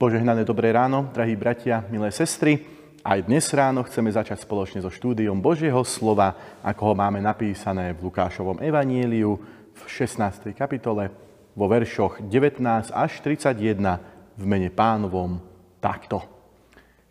Požehnané dobré ráno, drahí bratia, milé sestry. Aj dnes ráno chceme začať spoločne so štúdiom Božieho slova, ako ho máme napísané v Lukášovom evanieliu v 16. kapitole vo veršoch 19 až 31 v mene pánovom takto.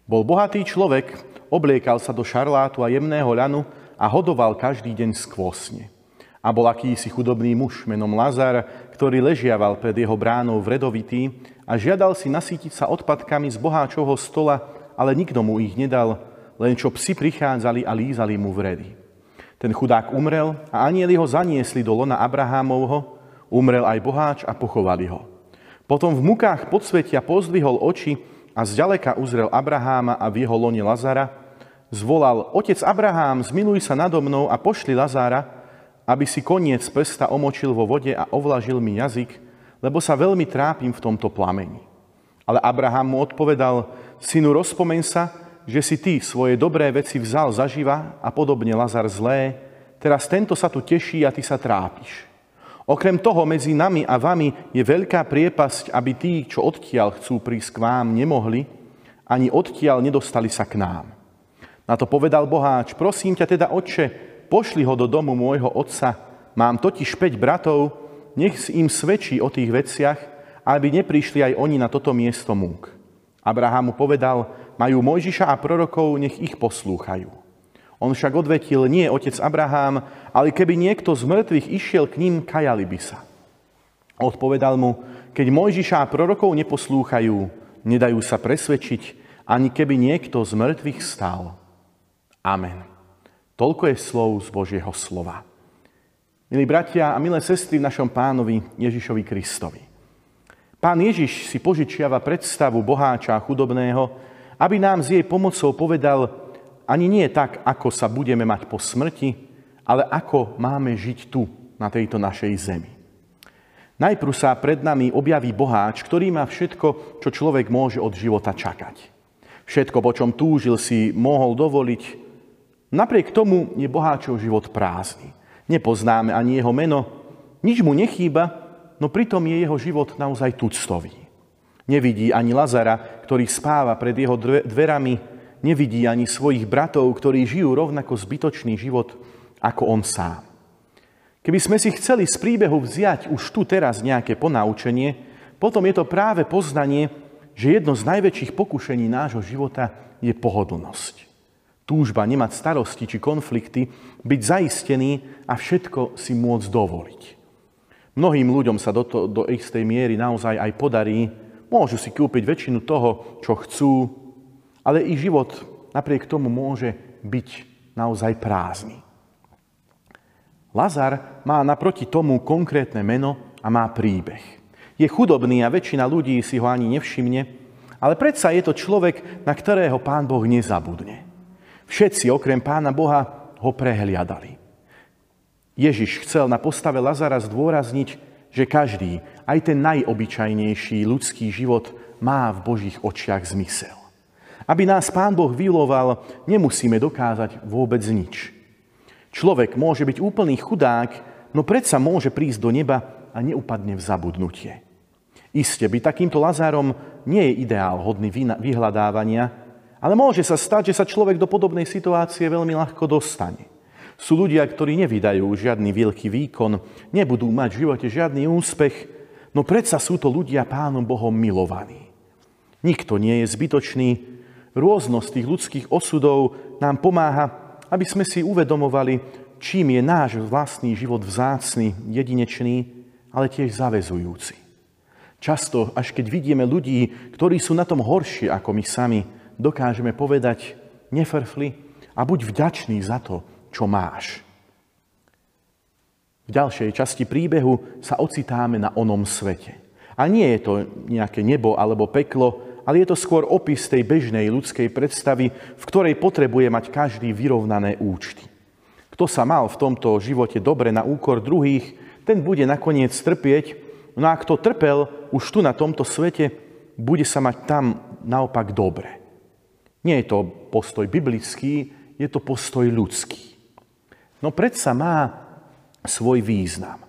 Bol bohatý človek, obliekal sa do šarlátu a jemného ľanu a hodoval každý deň skvosne. A bol akýsi chudobný muž menom Lazar, ktorý ležiaval pred jeho bránou vredovitý a žiadal si nasítiť sa odpadkami z boháčovho stola, ale nikto mu ich nedal, len čo psi prichádzali a lízali mu vredy. Ten chudák umrel a anieli ho zaniesli do lona Abrahámovho, umrel aj boháč a pochovali ho. Potom v mukách podsvetia pozdvihol oči a zďaleka uzrel Abraháma a v jeho lone Lazara, zvolal, Otec Abrahám, zmiluj sa nado mnou a pošli Lazára, aby si koniec prsta omočil vo vode a ovlažil mi jazyk, lebo sa veľmi trápim v tomto plameni. Ale Abraham mu odpovedal, synu, rozpomeň sa, že si ty svoje dobré veci vzal zaživa a podobne Lazar zlé, teraz tento sa tu teší a ty sa trápiš. Okrem toho medzi nami a vami je veľká priepasť, aby tí, čo odtiaľ chcú prísť k vám, nemohli, ani odtiaľ nedostali sa k nám. Na to povedal boháč, prosím ťa teda, otče, pošli ho do domu môjho otca, mám totiž päť bratov, nech im svedčí o tých veciach, aby neprišli aj oni na toto miesto múk. Abraham mu povedal, majú Mojžiša a prorokov, nech ich poslúchajú. On však odvetil, nie otec Abraham, ale keby niekto z mŕtvych išiel k ním, kajali by sa. Odpovedal mu, keď Mojžiša a prorokov neposlúchajú, nedajú sa presvedčiť, ani keby niekto z mŕtvych stál. Amen. Toľko je slov z Božieho slova. Milí bratia a milé sestry v našom pánovi Ježišovi Kristovi. Pán Ježiš si požičiava predstavu boháča a chudobného, aby nám s jej pomocou povedal ani nie tak, ako sa budeme mať po smrti, ale ako máme žiť tu, na tejto našej zemi. Najprv sa pred nami objaví boháč, ktorý má všetko, čo človek môže od života čakať. Všetko, po čom túžil, si mohol dovoliť. Napriek tomu je boháčov život prázdny. Nepoznáme ani jeho meno, nič mu nechýba, no pritom je jeho život naozaj tuctový. Nevidí ani Lazara, ktorý spáva pred jeho dverami, nevidí ani svojich bratov, ktorí žijú rovnako zbytočný život ako on sám. Keby sme si chceli z príbehu vziať už tu teraz nejaké ponaučenie, potom je to práve poznanie, že jedno z najväčších pokušení nášho života je pohodlnosť túžba nemať starosti či konflikty, byť zaistený a všetko si môcť dovoliť. Mnohým ľuďom sa do, to, do istej miery naozaj aj podarí, môžu si kúpiť väčšinu toho, čo chcú, ale ich život napriek tomu môže byť naozaj prázdny. Lazar má naproti tomu konkrétne meno a má príbeh. Je chudobný a väčšina ľudí si ho ani nevšimne, ale predsa je to človek, na ktorého pán Boh nezabudne. Všetci okrem pána Boha ho prehliadali. Ježiš chcel na postave Lazara zdôrazniť, že každý, aj ten najobyčajnejší ľudský život má v Božích očiach zmysel. Aby nás Pán Boh vyloval, nemusíme dokázať vôbec nič. Človek môže byť úplný chudák, no predsa môže prísť do neba a neupadne v zabudnutie. Isté, byť takýmto Lazárom nie je ideál hodný vyhľadávania, ale môže sa stať, že sa človek do podobnej situácie veľmi ľahko dostane. Sú ľudia, ktorí nevydajú žiadny veľký výkon, nebudú mať v živote žiadny úspech, no predsa sú to ľudia pánom Bohom milovaní. Nikto nie je zbytočný. Rôznosť tých ľudských osudov nám pomáha, aby sme si uvedomovali, čím je náš vlastný život vzácný, jedinečný, ale tiež zavezujúci. Často, až keď vidíme ľudí, ktorí sú na tom horšie ako my sami, dokážeme povedať, nefrfli a buď vďačný za to, čo máš. V ďalšej časti príbehu sa ocitáme na onom svete. A nie je to nejaké nebo alebo peklo, ale je to skôr opis tej bežnej ľudskej predstavy, v ktorej potrebuje mať každý vyrovnané účty. Kto sa mal v tomto živote dobre na úkor druhých, ten bude nakoniec trpieť, no a kto trpel už tu na tomto svete, bude sa mať tam naopak dobre. Nie je to postoj biblický, je to postoj ľudský. No predsa má svoj význam.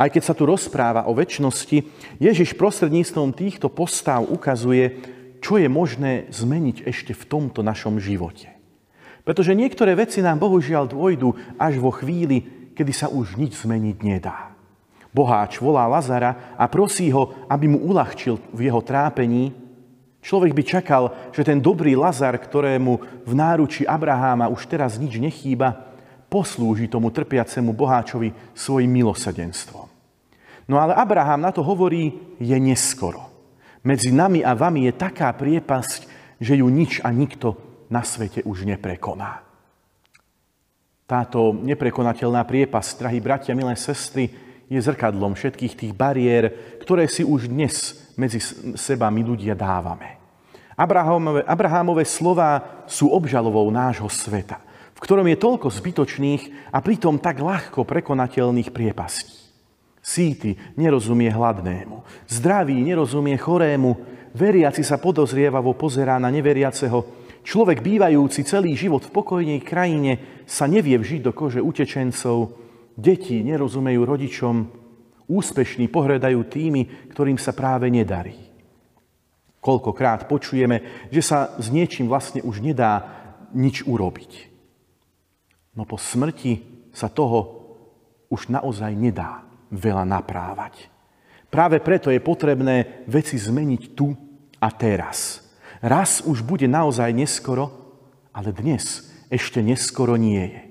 Aj keď sa tu rozpráva o väčšnosti, Ježiš prostredníctvom týchto postav ukazuje, čo je možné zmeniť ešte v tomto našom živote. Pretože niektoré veci nám bohužiaľ dôjdu až vo chvíli, kedy sa už nič zmeniť nedá. Boháč volá Lazara a prosí ho, aby mu uľahčil v jeho trápení. Človek by čakal, že ten dobrý Lazar, ktorému v náruči Abraháma už teraz nič nechýba, poslúži tomu trpiacemu boháčovi svojim milosedenstvom. No ale Abraham na to hovorí, je neskoro. Medzi nami a vami je taká priepasť, že ju nič a nikto na svete už neprekoná. Táto neprekonateľná priepasť, drahí bratia, milé sestry, je zrkadlom všetkých tých bariér, ktoré si už dnes medzi seba my ľudia dávame. Abrahamové, Abrahamové slova sú obžalovou nášho sveta, v ktorom je toľko zbytočných a pritom tak ľahko prekonateľných priepastí. Síty nerozumie hladnému, zdravý nerozumie chorému, veriaci sa podozrievavo pozerá na neveriaceho, človek bývajúci celý život v pokojnej krajine sa nevie vžiť do kože utečencov, deti nerozumejú rodičom, úspešní pohredajú tými, ktorým sa práve nedarí. Koľkokrát počujeme, že sa s niečím vlastne už nedá nič urobiť. No po smrti sa toho už naozaj nedá veľa naprávať. Práve preto je potrebné veci zmeniť tu a teraz. Raz už bude naozaj neskoro, ale dnes ešte neskoro nie je.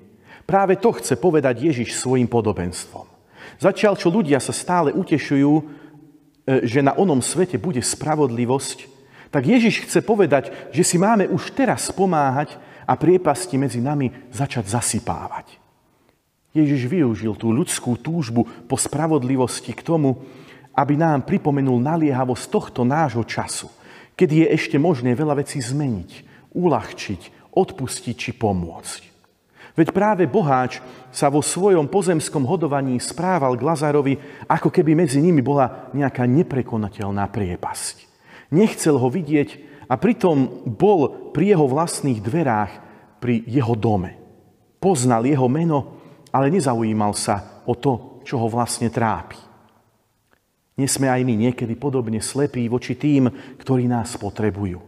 Práve to chce povedať Ježiš svojim podobenstvom. Začal, čo ľudia sa stále utešujú, e, že na onom svete bude spravodlivosť, tak Ježiš chce povedať, že si máme už teraz pomáhať a priepasti medzi nami začať zasypávať. Ježiš využil tú ľudskú túžbu po spravodlivosti k tomu, aby nám pripomenul naliehavosť tohto nášho času, kedy je ešte možné veľa vecí zmeniť, uľahčiť, odpustiť či pomôcť. Veď práve boháč sa vo svojom pozemskom hodovaní správal k Lazarovi, ako keby medzi nimi bola nejaká neprekonateľná priepasť. Nechcel ho vidieť a pritom bol pri jeho vlastných dverách, pri jeho dome. Poznal jeho meno ale nezaujímal sa o to, čo ho vlastne trápi. Nesme aj my niekedy podobne slepí voči tým, ktorí nás potrebujú.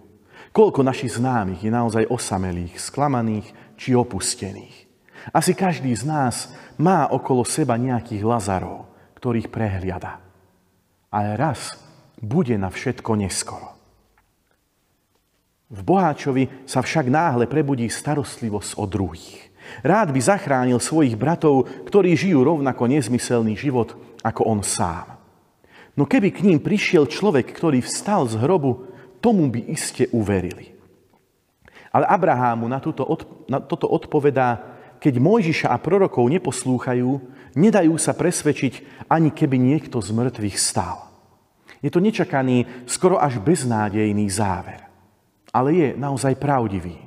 Koľko našich známych je naozaj osamelých, sklamaných či opustených. Asi každý z nás má okolo seba nejakých lazarov, ktorých prehliada. Ale raz bude na všetko neskoro. V boháčovi sa však náhle prebudí starostlivosť o druhých. Rád by zachránil svojich bratov, ktorí žijú rovnako nezmyselný život ako on sám. No keby k ním prišiel človek, ktorý vstal z hrobu, tomu by iste uverili. Ale Abrahámu na, na toto odpovedá, keď Mojžiša a prorokov neposlúchajú, nedajú sa presvedčiť, ani keby niekto z mŕtvych stál. Je to nečakaný, skoro až beznádejný záver. Ale je naozaj pravdivý.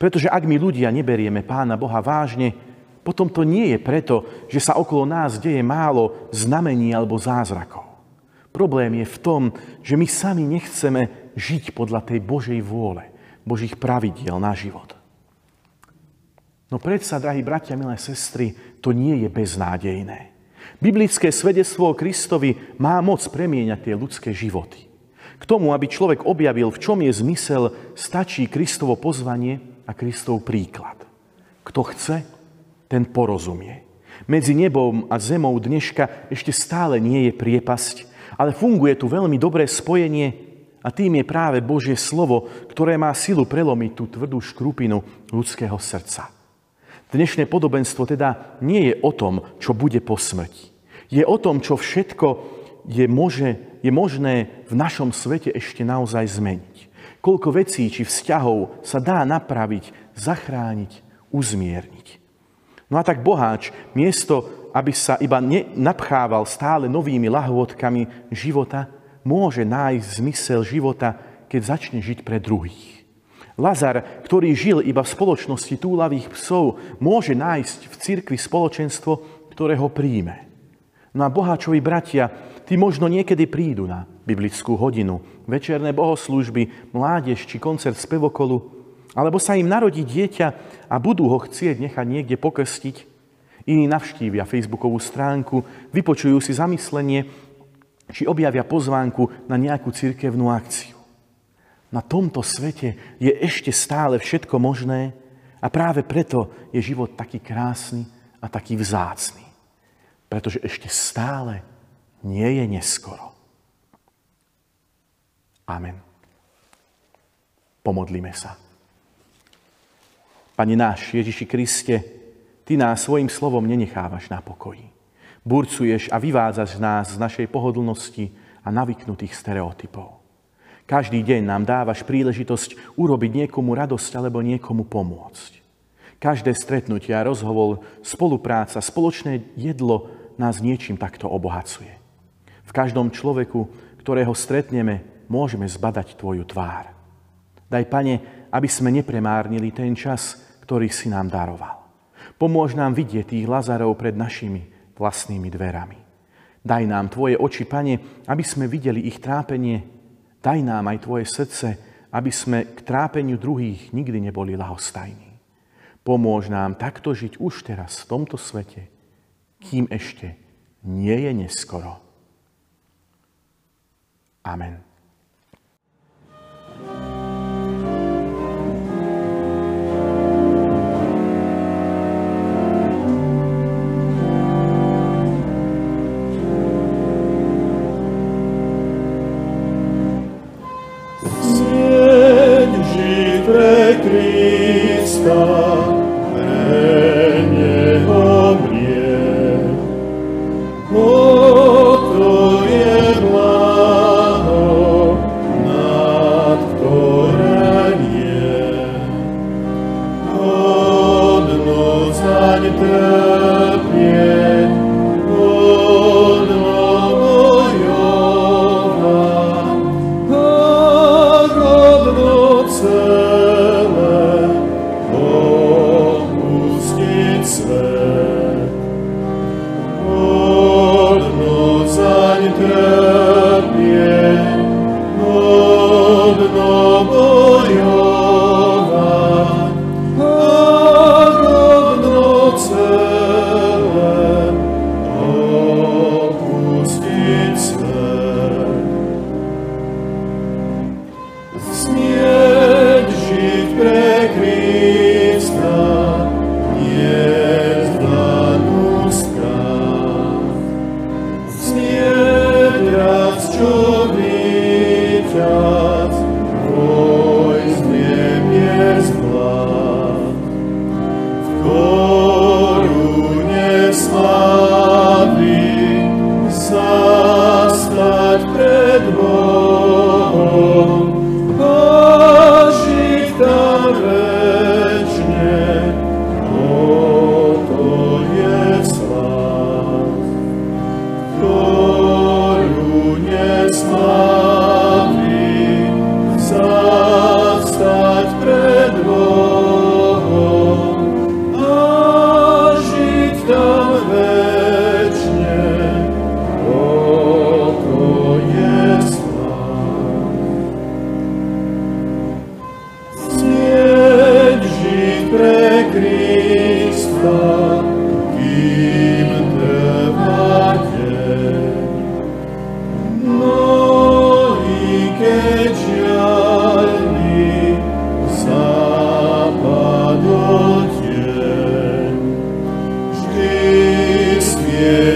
Pretože ak my ľudia neberieme Pána Boha vážne, potom to nie je preto, že sa okolo nás deje málo znamení alebo zázrakov. Problém je v tom, že my sami nechceme žiť podľa tej Božej vôle, Božích pravidiel na život. No predsa, drahí bratia, milé sestry, to nie je beznádejné. Biblické svedectvo o Kristovi má moc premieňať tie ľudské životy. K tomu, aby človek objavil, v čom je zmysel, stačí Kristovo pozvanie a Kristov príklad. Kto chce, ten porozumie. Medzi nebom a zemou dneška ešte stále nie je priepasť, ale funguje tu veľmi dobré spojenie a tým je práve Božie slovo, ktoré má silu prelomiť tú tvrdú škrupinu ľudského srdca. Dnešné podobenstvo teda nie je o tom, čo bude po smrti. Je o tom, čo všetko je, môže, je možné v našom svete ešte naozaj zmeniť. Koľko vecí či vzťahov sa dá napraviť, zachrániť, uzmierniť. No a tak boháč, miesto, aby sa iba napchával stále novými lahôdkami života, môže nájsť zmysel života, keď začne žiť pre druhých. Lazar, ktorý žil iba v spoločnosti túlavých psov, môže nájsť v cirkvi spoločenstvo, ktoré ho príjme. No a boháčovi bratia, tí možno niekedy prídu na biblickú hodinu, večerné bohoslužby, mládež či koncert spevokolu, alebo sa im narodí dieťa a budú ho chcieť nechať niekde pokrstiť. Iní navštívia facebookovú stránku, vypočujú si zamyslenie, či objavia pozvánku na nejakú cirkevnú akciu. Na tomto svete je ešte stále všetko možné a práve preto je život taký krásny a taký vzácný. Pretože ešte stále nie je neskoro. Amen. Pomodlíme sa. Pane náš Ježiši Kriste, Ty nás svojim slovom nenechávaš na pokoji. Burcuješ a vyvádzaš nás z našej pohodlnosti a navyknutých stereotypov. Každý deň nám dávaš príležitosť urobiť niekomu radosť alebo niekomu pomôcť. Každé stretnutie a rozhovor, spolupráca, spoločné jedlo nás niečím takto obohacuje. V každom človeku, ktorého stretneme, môžeme zbadať Tvoju tvár. Daj, Pane, aby sme nepremárnili ten čas, ktorý si nám daroval. Pomôž nám vidieť tých Lazarov pred našimi vlastnými dverami. Daj nám Tvoje oči, Pane, aby sme videli ich trápenie. Daj nám aj Tvoje srdce, aby sme k trápeniu druhých nikdy neboli lahostajní. Pomôž nám takto žiť už teraz v tomto svete, kým ešte nie je neskoro. Amen. Христа. Yeah.